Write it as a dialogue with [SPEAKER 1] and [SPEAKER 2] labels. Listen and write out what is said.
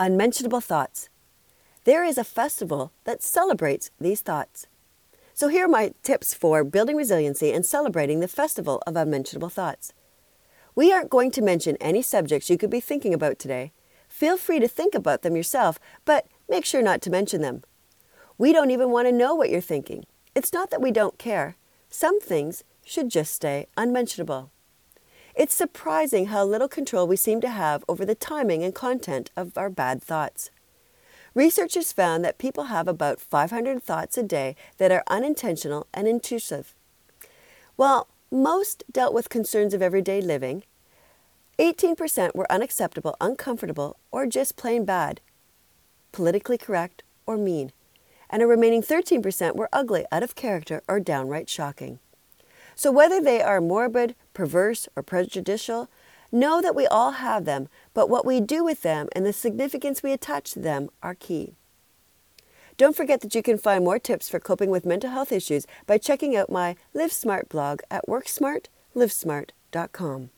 [SPEAKER 1] Unmentionable thoughts. There is a festival that celebrates these thoughts. So, here are my tips for building resiliency and celebrating the festival of unmentionable thoughts. We aren't going to mention any subjects you could be thinking about today. Feel free to think about them yourself, but make sure not to mention them. We don't even want to know what you're thinking. It's not that we don't care. Some things should just stay unmentionable. It's surprising how little control we seem to have over the timing and content of our bad thoughts. Researchers found that people have about 500 thoughts a day that are unintentional and intrusive. While most dealt with concerns of everyday living, 18% were unacceptable, uncomfortable, or just plain bad, politically correct, or mean, and a remaining 13% were ugly, out of character, or downright shocking. So, whether they are morbid, perverse, or prejudicial, know that we all have them, but what we do with them and the significance we attach to them are key. Don't forget that you can find more tips for coping with mental health issues by checking out my Live Smart blog at worksmartlivesmart.com.